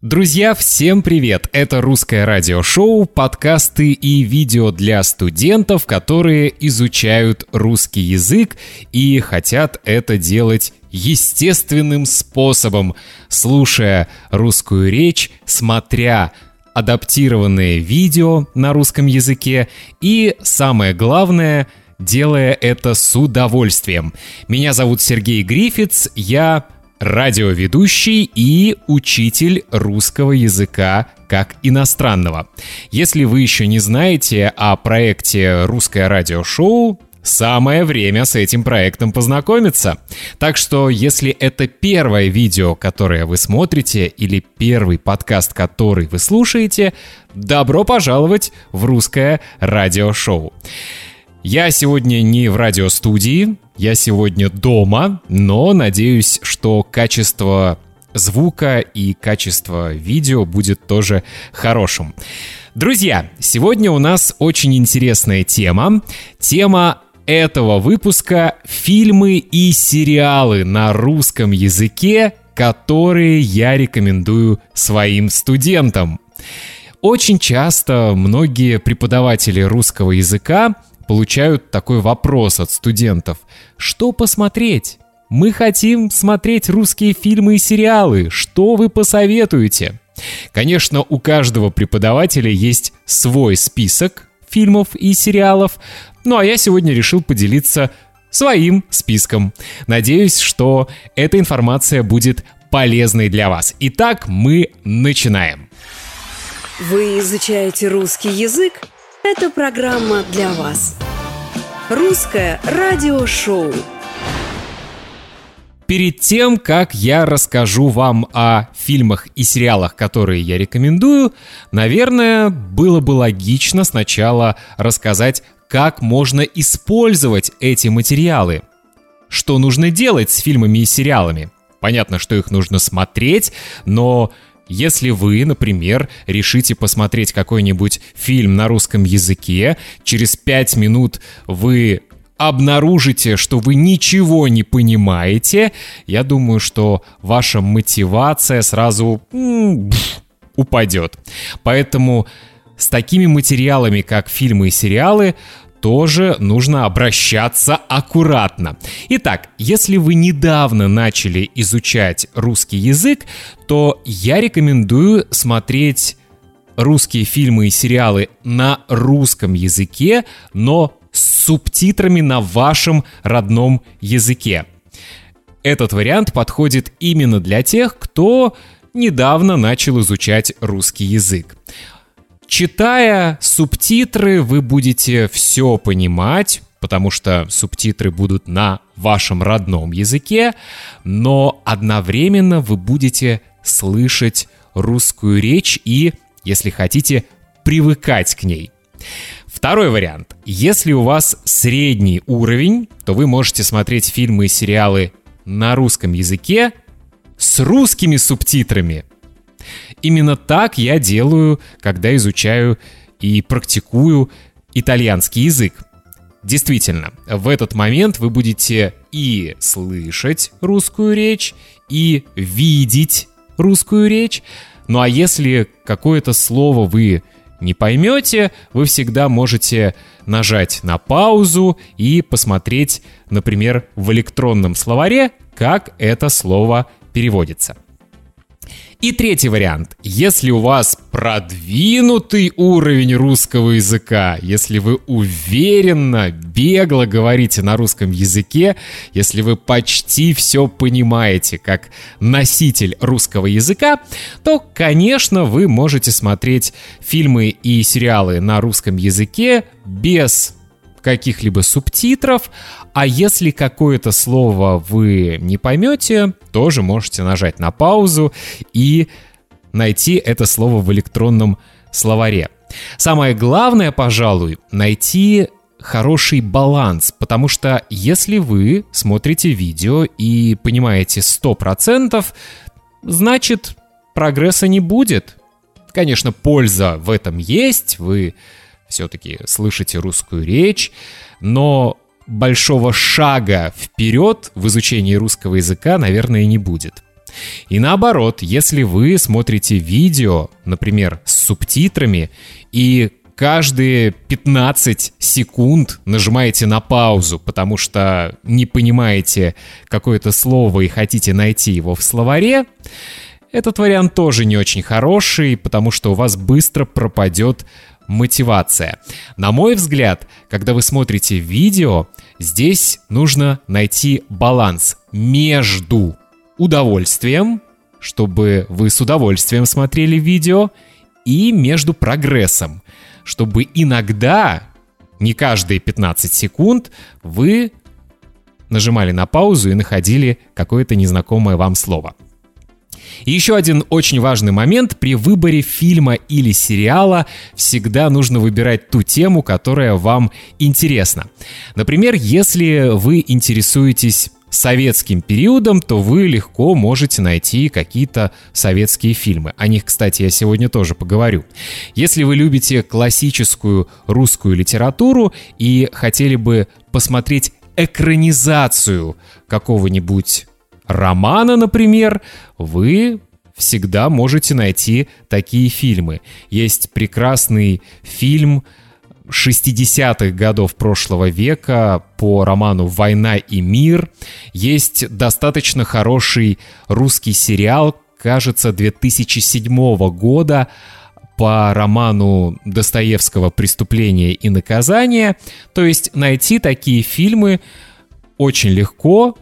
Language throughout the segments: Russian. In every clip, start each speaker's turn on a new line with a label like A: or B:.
A: Друзья, всем привет! Это русское радиошоу, подкасты и видео для студентов, которые изучают русский язык и хотят это делать естественным способом, слушая русскую речь, смотря адаптированные видео на русском языке и, самое главное, делая это с удовольствием. Меня зовут Сергей Грифиц, я радиоведущий и учитель русского языка как иностранного. Если вы еще не знаете о проекте «Русское радиошоу», Самое время с этим проектом познакомиться. Так что, если это первое видео, которое вы смотрите, или первый подкаст, который вы слушаете, добро пожаловать в русское радиошоу. Я сегодня не в радиостудии, я сегодня дома, но надеюсь, что качество звука и качество видео будет тоже хорошим. Друзья, сегодня у нас очень интересная тема. Тема этого выпуска — фильмы и сериалы на русском языке, которые я рекомендую своим студентам. Очень часто многие преподаватели русского языка получают такой вопрос от студентов. Что посмотреть? Мы хотим смотреть русские фильмы и сериалы. Что вы посоветуете? Конечно, у каждого преподавателя есть свой список фильмов и сериалов, ну а я сегодня решил поделиться своим списком. Надеюсь, что эта информация будет полезной для вас. Итак, мы начинаем.
B: Вы изучаете русский язык? Эта программа для вас. Русское радиошоу.
A: Перед тем, как я расскажу вам о фильмах и сериалах, которые я рекомендую, наверное, было бы логично сначала рассказать, как можно использовать эти материалы. Что нужно делать с фильмами и сериалами? Понятно, что их нужно смотреть, но если вы, например, решите посмотреть какой-нибудь фильм на русском языке, через пять минут вы обнаружите, что вы ничего не понимаете, я думаю, что ваша мотивация сразу упадет. Поэтому с такими материалами, как фильмы и сериалы, тоже нужно обращаться аккуратно. Итак, если вы недавно начали изучать русский язык, то я рекомендую смотреть русские фильмы и сериалы на русском языке, но с субтитрами на вашем родном языке. Этот вариант подходит именно для тех, кто недавно начал изучать русский язык. Читая субтитры, вы будете все понимать, потому что субтитры будут на вашем родном языке, но одновременно вы будете слышать русскую речь и, если хотите, привыкать к ней. Второй вариант. Если у вас средний уровень, то вы можете смотреть фильмы и сериалы на русском языке с русскими субтитрами. Именно так я делаю, когда изучаю и практикую итальянский язык. Действительно, в этот момент вы будете и слышать русскую речь, и видеть русскую речь. Ну а если какое-то слово вы не поймете, вы всегда можете нажать на паузу и посмотреть, например, в электронном словаре, как это слово переводится. И третий вариант. Если у вас продвинутый уровень русского языка, если вы уверенно, бегло говорите на русском языке, если вы почти все понимаете как носитель русского языка, то, конечно, вы можете смотреть фильмы и сериалы на русском языке без каких-либо субтитров, а если какое-то слово вы не поймете, тоже можете нажать на паузу и найти это слово в электронном словаре. Самое главное, пожалуй, найти хороший баланс, потому что если вы смотрите видео и понимаете 100%, значит прогресса не будет. Конечно, польза в этом есть, вы все-таки слышите русскую речь, но большого шага вперед в изучении русского языка, наверное, не будет. И наоборот, если вы смотрите видео, например, с субтитрами, и каждые 15 секунд нажимаете на паузу, потому что не понимаете какое-то слово и хотите найти его в словаре, этот вариант тоже не очень хороший, потому что у вас быстро пропадет мотивация. На мой взгляд, когда вы смотрите видео, здесь нужно найти баланс между удовольствием, чтобы вы с удовольствием смотрели видео, и между прогрессом, чтобы иногда, не каждые 15 секунд, вы нажимали на паузу и находили какое-то незнакомое вам слово. И еще один очень важный момент. При выборе фильма или сериала всегда нужно выбирать ту тему, которая вам интересна. Например, если вы интересуетесь советским периодом, то вы легко можете найти какие-то советские фильмы. О них, кстати, я сегодня тоже поговорю. Если вы любите классическую русскую литературу и хотели бы посмотреть экранизацию какого-нибудь романа, например, вы всегда можете найти такие фильмы. Есть прекрасный фильм 60-х годов прошлого века по роману «Война и мир». Есть достаточно хороший русский сериал, кажется, 2007 года по роману Достоевского «Преступление и наказание». То есть найти такие фильмы очень легко,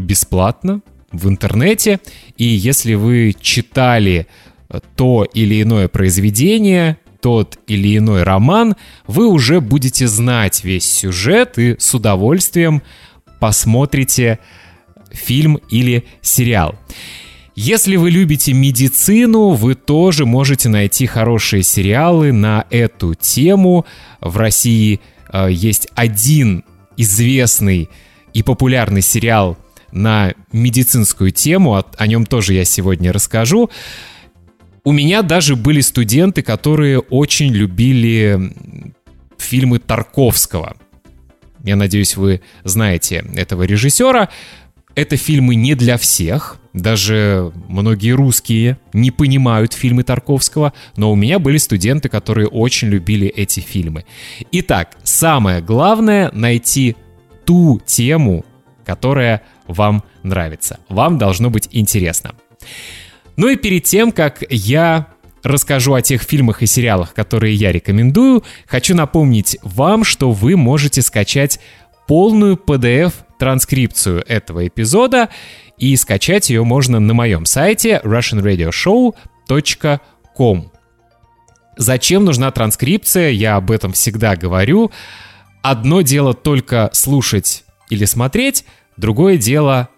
A: бесплатно в интернете. И если вы читали то или иное произведение, тот или иной роман, вы уже будете знать весь сюжет и с удовольствием посмотрите фильм или сериал. Если вы любите медицину, вы тоже можете найти хорошие сериалы на эту тему. В России э, есть один известный и популярный сериал на медицинскую тему, о, о нем тоже я сегодня расскажу. У меня даже были студенты, которые очень любили фильмы Тарковского. Я надеюсь, вы знаете этого режиссера. Это фильмы не для всех. Даже многие русские не понимают фильмы Тарковского, но у меня были студенты, которые очень любили эти фильмы. Итак, самое главное — найти ту тему, которая вам нравится. Вам должно быть интересно. Ну и перед тем, как я расскажу о тех фильмах и сериалах, которые я рекомендую, хочу напомнить вам, что вы можете скачать полную PDF-транскрипцию этого эпизода, и скачать ее можно на моем сайте russianradioshow.com. Зачем нужна транскрипция? Я об этом всегда говорю. Одно дело только слушать или смотреть, другое дело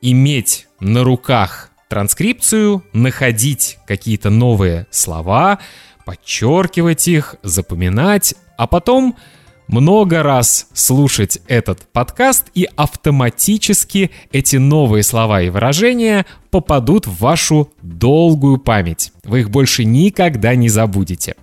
A: иметь на руках транскрипцию, находить какие-то новые слова, подчеркивать их, запоминать, а потом много раз слушать этот подкаст, и автоматически эти новые слова и выражения попадут в вашу долгую память. Вы их больше никогда не забудете.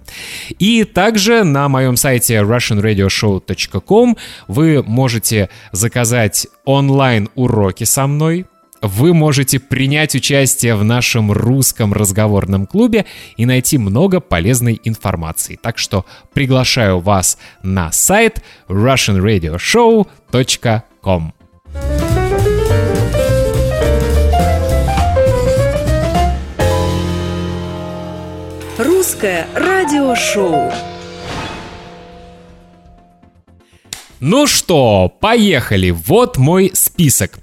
A: И также на моем сайте russianradioshow.com вы можете заказать онлайн-уроки со мной, вы можете принять участие в нашем русском разговорном клубе и найти много полезной информации. Так что приглашаю вас на сайт russianradioshow.com.
B: Русское радиошоу.
A: Ну что, поехали. Вот мой список.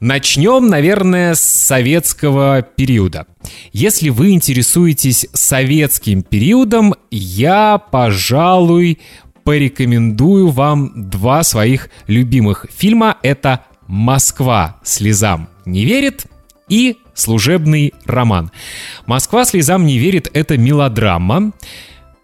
A: Начнем, наверное, с советского периода. Если вы интересуетесь советским периодом, я, пожалуй, порекомендую вам два своих любимых фильма. Это «Москва слезам не верит» и «Служебный роман». «Москва слезам не верит» — это мелодрама.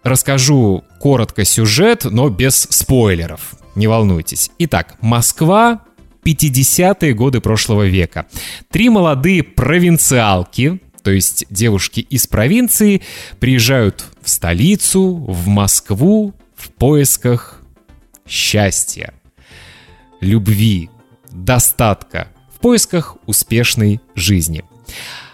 A: Расскажу коротко сюжет, но без спойлеров. Не волнуйтесь. Итак, Москва 50-е годы прошлого века. Три молодые провинциалки, то есть девушки из провинции, приезжают в столицу, в Москву в поисках счастья, любви, достатка, в поисках успешной жизни.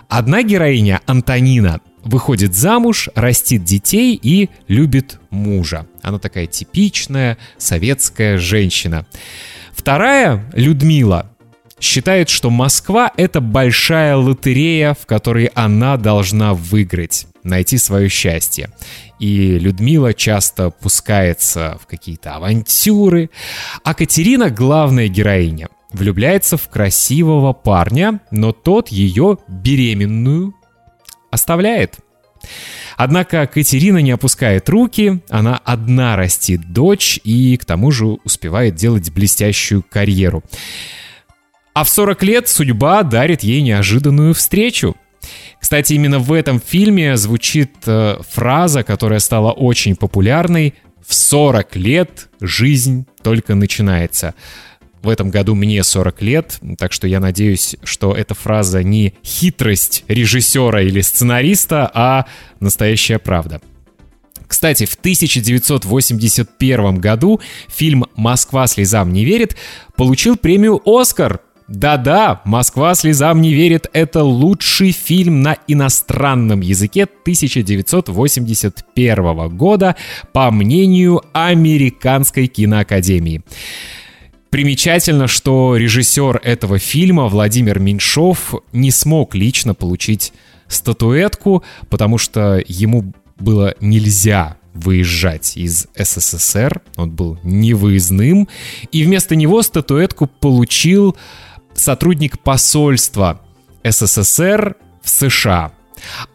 A: Одна героиня, Антонина, выходит замуж, растит детей и любит мужа. Она такая типичная советская женщина. Вторая, Людмила, считает, что Москва — это большая лотерея, в которой она должна выиграть, найти свое счастье. И Людмила часто пускается в какие-то авантюры. А Катерина — главная героиня. Влюбляется в красивого парня, но тот ее беременную оставляет. Однако Катерина не опускает руки, она одна растит дочь и к тому же успевает делать блестящую карьеру. А в 40 лет судьба дарит ей неожиданную встречу. Кстати, именно в этом фильме звучит э, фраза, которая стала очень популярной «В 40 лет жизнь только начинается». В этом году мне 40 лет, так что я надеюсь, что эта фраза не хитрость режиссера или сценариста, а настоящая правда. Кстати, в 1981 году фильм «Москва слезам не верит» получил премию «Оскар» Да-да, «Москва слезам не верит» — это лучший фильм на иностранном языке 1981 года, по мнению Американской киноакадемии. Примечательно, что режиссер этого фильма Владимир Меньшов не смог лично получить статуэтку, потому что ему было нельзя выезжать из СССР, он был невыездным, и вместо него статуэтку получил сотрудник посольства СССР в США.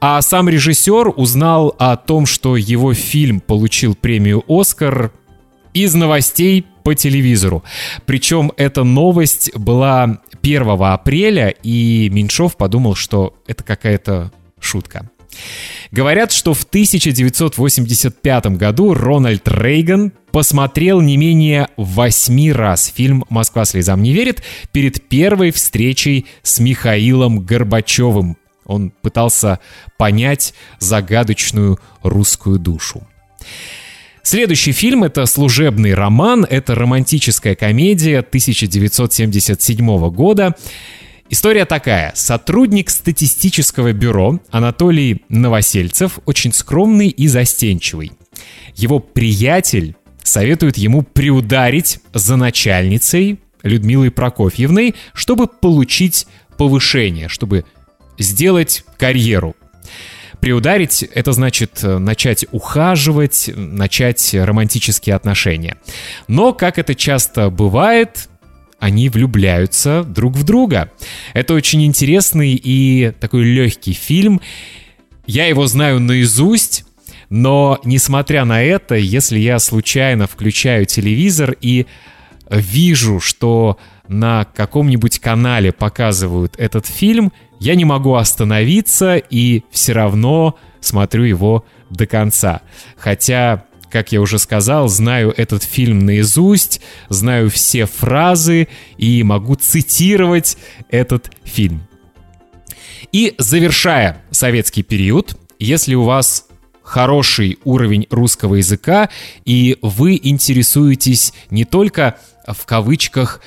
A: А сам режиссер узнал о том, что его фильм получил премию «Оскар» из новостей по телевизору. Причем эта новость была 1 апреля, и Меньшов подумал, что это какая-то шутка. Говорят, что в 1985 году Рональд Рейган посмотрел не менее восьми раз фильм «Москва слезам не верит» перед первой встречей с Михаилом Горбачевым. Он пытался понять загадочную русскую душу. Следующий фильм — это служебный роман, это романтическая комедия 1977 года. История такая. Сотрудник статистического бюро Анатолий Новосельцев очень скромный и застенчивый. Его приятель советует ему приударить за начальницей Людмилой Прокофьевной, чтобы получить повышение, чтобы сделать карьеру. Приударить — это значит э, начать ухаживать, начать романтические отношения. Но, как это часто бывает, они влюбляются друг в друга. Это очень интересный и такой легкий фильм. Я его знаю наизусть, но несмотря на это, если я случайно включаю телевизор и вижу, что на каком-нибудь канале показывают этот фильм, я не могу остановиться и все равно смотрю его до конца. Хотя как я уже сказал, знаю этот фильм наизусть, знаю все фразы и могу цитировать этот фильм. И завершая советский период, если у вас хороший уровень русского языка, и вы интересуетесь не только в кавычках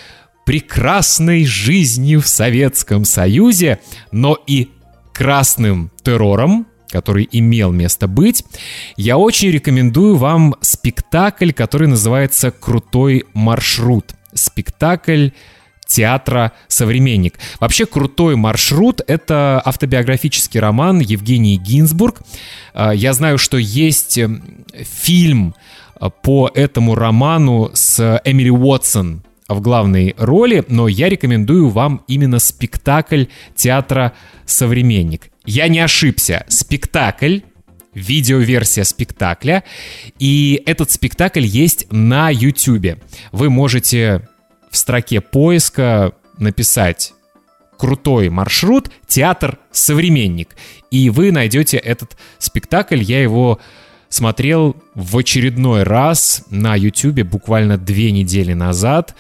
A: прекрасной жизнью в Советском Союзе, но и красным террором, который имел место быть, я очень рекомендую вам спектакль, который называется «Крутой маршрут». Спектакль театра «Современник». Вообще «Крутой маршрут» — это автобиографический роман Евгении Гинзбург. А, я знаю, что есть эм, фильм э, по этому роману с Эмили Уотсон в главной роли, но я рекомендую вам именно спектакль театра «Современник». Я не ошибся, спектакль, видеоверсия спектакля, и этот спектакль есть на YouTube. Вы можете в строке поиска написать крутой маршрут «Театр Современник», и вы найдете этот спектакль. Я его смотрел в очередной раз на YouTube буквально две недели назад.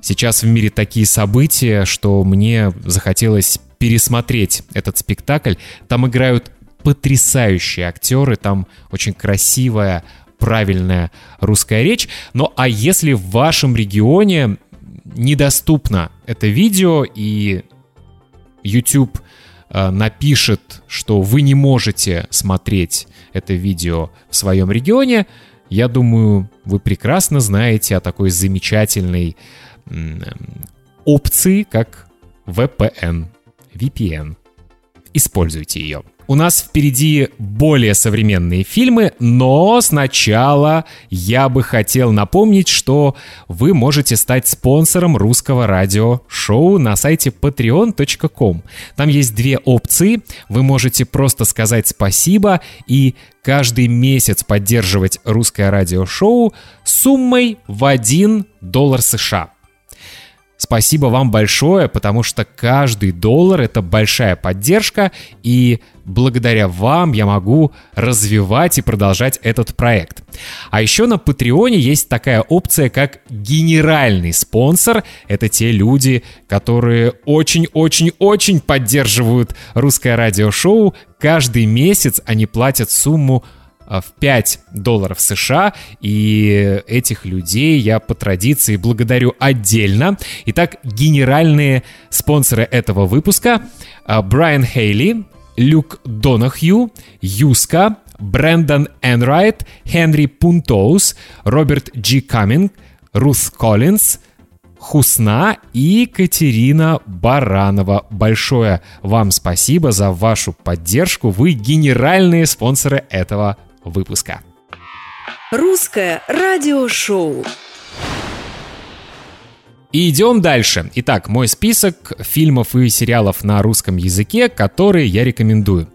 A: Сейчас в мире такие события, что мне захотелось пересмотреть этот спектакль. Там играют потрясающие актеры, там очень красивая, правильная русская речь. Ну а если в вашем регионе недоступно это видео и YouTube э, напишет, что вы не можете смотреть это видео в своем регионе, я думаю, вы прекрасно знаете о такой замечательной опции, как VPN. VPN. Используйте ее. У нас впереди более современные фильмы, но сначала я бы хотел напомнить, что вы можете стать спонсором русского радиошоу на сайте patreon.com. Там есть две опции. Вы можете просто сказать спасибо и каждый месяц поддерживать русское радиошоу суммой в 1 доллар США. Спасибо вам большое, потому что каждый доллар — это большая поддержка, и благодаря вам я могу развивать и продолжать этот проект. А еще на Патреоне есть такая опция, как генеральный спонсор. Это те люди, которые очень-очень-очень поддерживают русское радиошоу. Каждый месяц они платят сумму в 5 долларов США, и этих людей я по традиции благодарю отдельно. Итак, генеральные спонсоры этого выпуска а, Брайан Хейли, Люк Донахью, Юска, Брэндон Энрайт, Хенри Пунтоус, Роберт Джи Каминг, Рус Коллинз, Хусна и Катерина Баранова. Большое вам спасибо за вашу поддержку. Вы генеральные спонсоры этого выпуска.
B: Русское радиошоу.
A: И идем дальше. Итак, мой список фильмов и сериалов на русском языке, которые я рекомендую.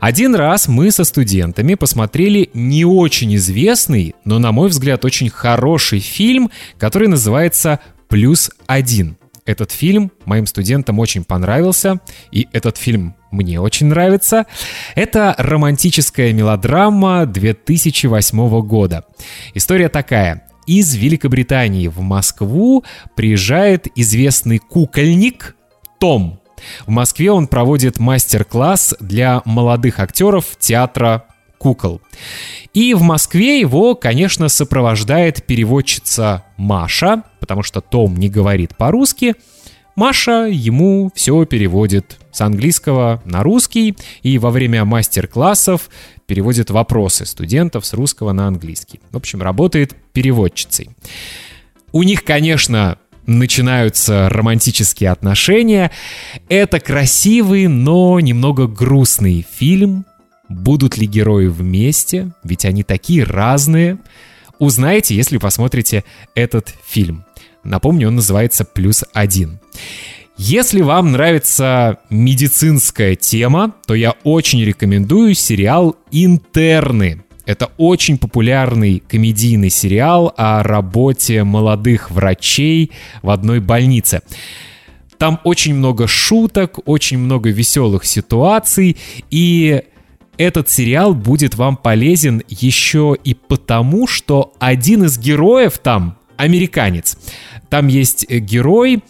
A: Один раз мы со студентами посмотрели не очень известный, но, на мой взгляд, очень хороший фильм, который называется «Плюс один». Этот фильм моим студентам очень понравился, и этот фильм мне очень нравится. Это романтическая мелодрама 2008 года. История такая. Из Великобритании в Москву приезжает известный кукольник Том. В Москве он проводит мастер-класс для молодых актеров театра кукол. И в Москве его, конечно, сопровождает переводчица Маша, потому что Том не говорит по-русски. Маша ему все переводит с английского на русский и во время мастер-классов переводит вопросы студентов с русского на английский. В общем, работает переводчицей. У них, конечно, начинаются романтические отношения. Это красивый, но немного грустный фильм Будут ли герои вместе? Ведь они такие разные. Узнаете, если посмотрите этот фильм. Напомню, он называется «Плюс один». Если вам нравится медицинская тема, то я очень рекомендую сериал «Интерны». Это очень популярный комедийный сериал о работе молодых врачей в одной больнице. Там очень много шуток, очень много веселых ситуаций, и этот сериал будет вам полезен еще и потому, что один из героев там американец. Там есть э, герой,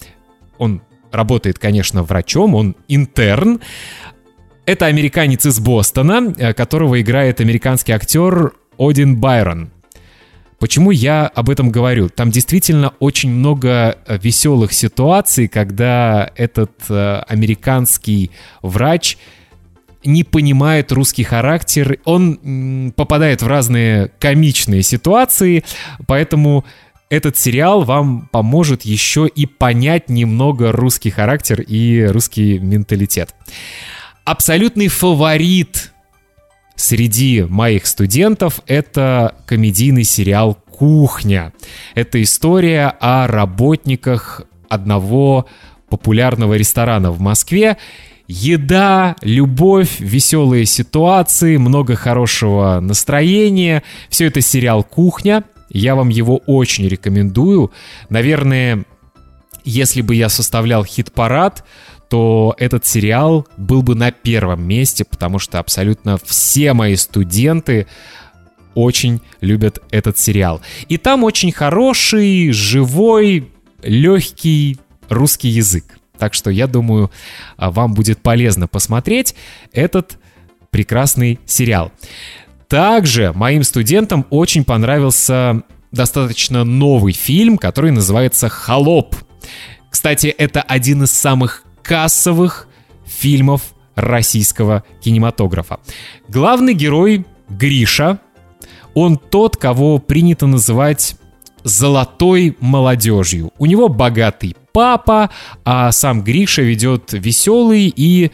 A: он работает, конечно, врачом, он интерн. Это американец из Бостона, э, которого играет американский актер Один Байрон. Почему я об этом говорю? Там действительно очень много э, веселых ситуаций, когда этот американский врач не понимает русский характер, он попадает в разные комичные ситуации, поэтому этот сериал вам поможет еще и понять немного русский характер и русский менталитет. Абсолютный фаворит среди моих студентов это комедийный сериал «Кухня». Это история о работниках одного популярного ресторана в Москве Еда, любовь, веселые ситуации, много хорошего настроения. Все это сериал «Кухня». Я вам его очень рекомендую. Наверное, если бы я составлял хит-парад, то этот сериал был бы на первом месте, потому что абсолютно все мои студенты очень любят этот сериал. И там очень хороший, живой, легкий русский язык. Так что я думаю, а, вам будет полезно посмотреть этот прекрасный сериал. Также моим студентам очень понравился достаточно новый фильм, который называется «Холоп». Кстати, это один из самых кассовых фильмов российского кинематографа. Главный герой Гриша, он тот, кого принято называть золотой молодежью. У него богатый папа, а сам Гриша ведет веселый и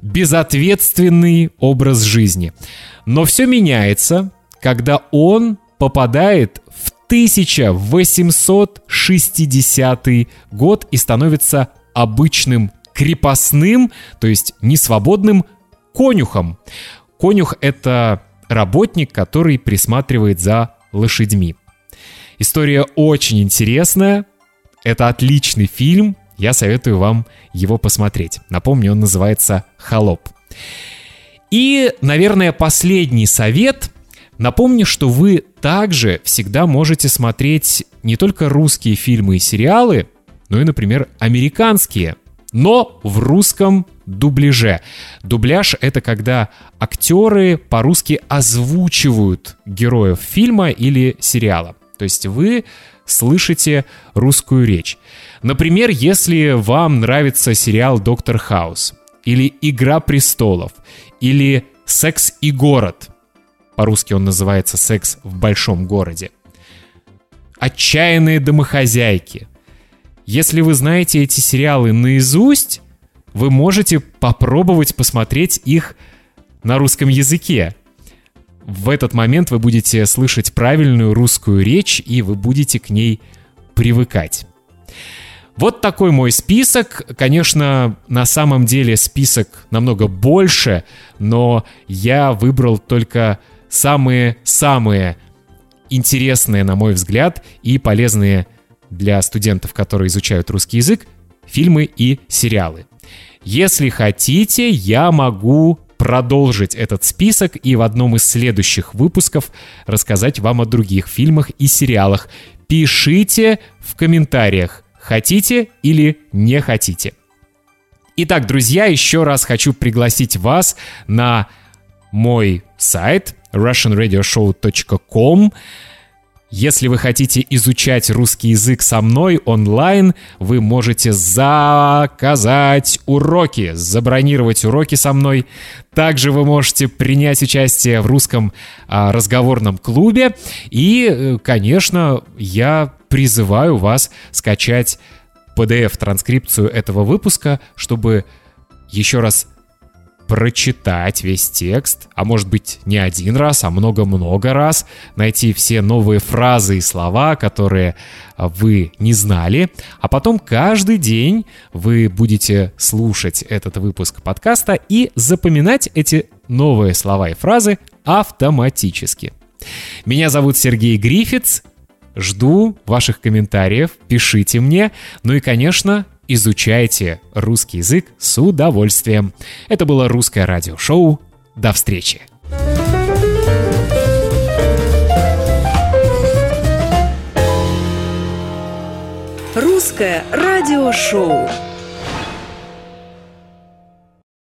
A: безответственный образ жизни. Но все меняется, когда он попадает в 1860 год и становится обычным крепостным, то есть несвободным конюхом. Конюх — это работник, который присматривает за лошадьми. История очень интересная. Это отличный фильм. Я советую вам его посмотреть. Напомню, он называется «Холоп». И, наверное, последний совет. Напомню, что вы также всегда можете смотреть не только русские фильмы и сериалы, но и, например, американские, но в русском дубляже. Дубляж — это когда актеры по-русски озвучивают героев фильма или сериала. То есть вы слышите русскую речь. Например, если вам нравится сериал «Доктор Хаус», или «Игра престолов», или «Секс и город», по-русски он называется «Секс в большом городе», «Отчаянные домохозяйки», если вы знаете эти сериалы наизусть, вы можете попробовать посмотреть их на русском языке. В этот момент вы будете слышать правильную русскую речь, и вы будете к ней привыкать. Вот такой мой список. Конечно, на самом деле список намного больше, но я выбрал только самые-самые интересные, на мой взгляд, и полезные для студентов, которые изучают русский язык, фильмы и сериалы. Если хотите, я могу продолжить этот список и в одном из следующих выпусков рассказать вам о других фильмах и сериалах. Пишите в комментариях, хотите или не хотите. Итак, друзья, еще раз хочу пригласить вас на мой сайт russianradioshow.com. Если вы хотите изучать русский язык со мной онлайн, вы можете заказать уроки, забронировать уроки со мной. Также вы можете принять участие в русском а, разговорном клубе. И, э, конечно, я призываю вас скачать PDF-транскрипцию этого выпуска, чтобы еще раз прочитать весь текст, а может быть не один раз, а много-много раз, найти все новые фразы и слова, которые а, вы не знали, а потом каждый день вы будете слушать этот выпуск подкаста и запоминать эти новые слова и фразы автоматически. Меня зовут Сергей Грифиц, жду ваших комментариев, пишите мне, ну и, конечно, изучайте русский язык с удовольствием. Это было русское радиошоу. До встречи!
B: Русское радиошоу.